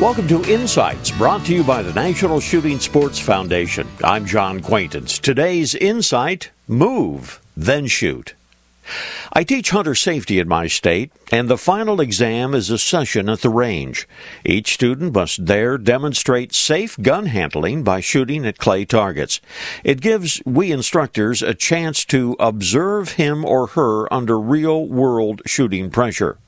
Welcome to Insights, brought to you by the National Shooting Sports Foundation. I'm John Quaintance. Today's insight move, then shoot. I teach hunter safety in my state, and the final exam is a session at the range. Each student must there demonstrate safe gun handling by shooting at clay targets. It gives we instructors a chance to observe him or her under real world shooting pressure.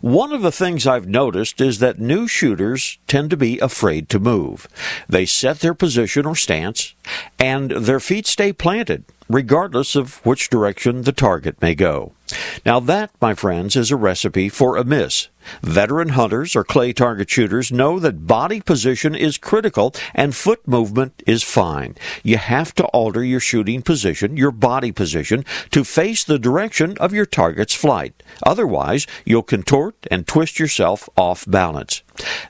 One of the things I've noticed is that new shooters tend to be afraid to move. They set their position or stance, and their feet stay planted, regardless of which direction the target may go. Now that, my friends, is a recipe for a miss. Veteran hunters or clay target shooters know that body position is critical and foot movement is fine. You have to alter your shooting position, your body position, to face the direction of your target's flight. Otherwise, you'll contort and twist yourself off balance.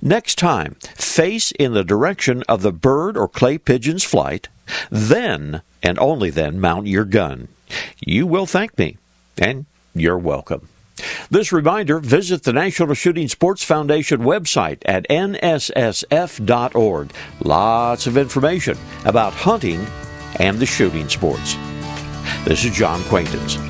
Next time, face in the direction of the bird or clay pigeon's flight, then, and only then, mount your gun. You will thank me, and you're welcome. This reminder visit the National Shooting Sports Foundation website at nssf.org. Lots of information about hunting and the shooting sports. This is John Quaintance.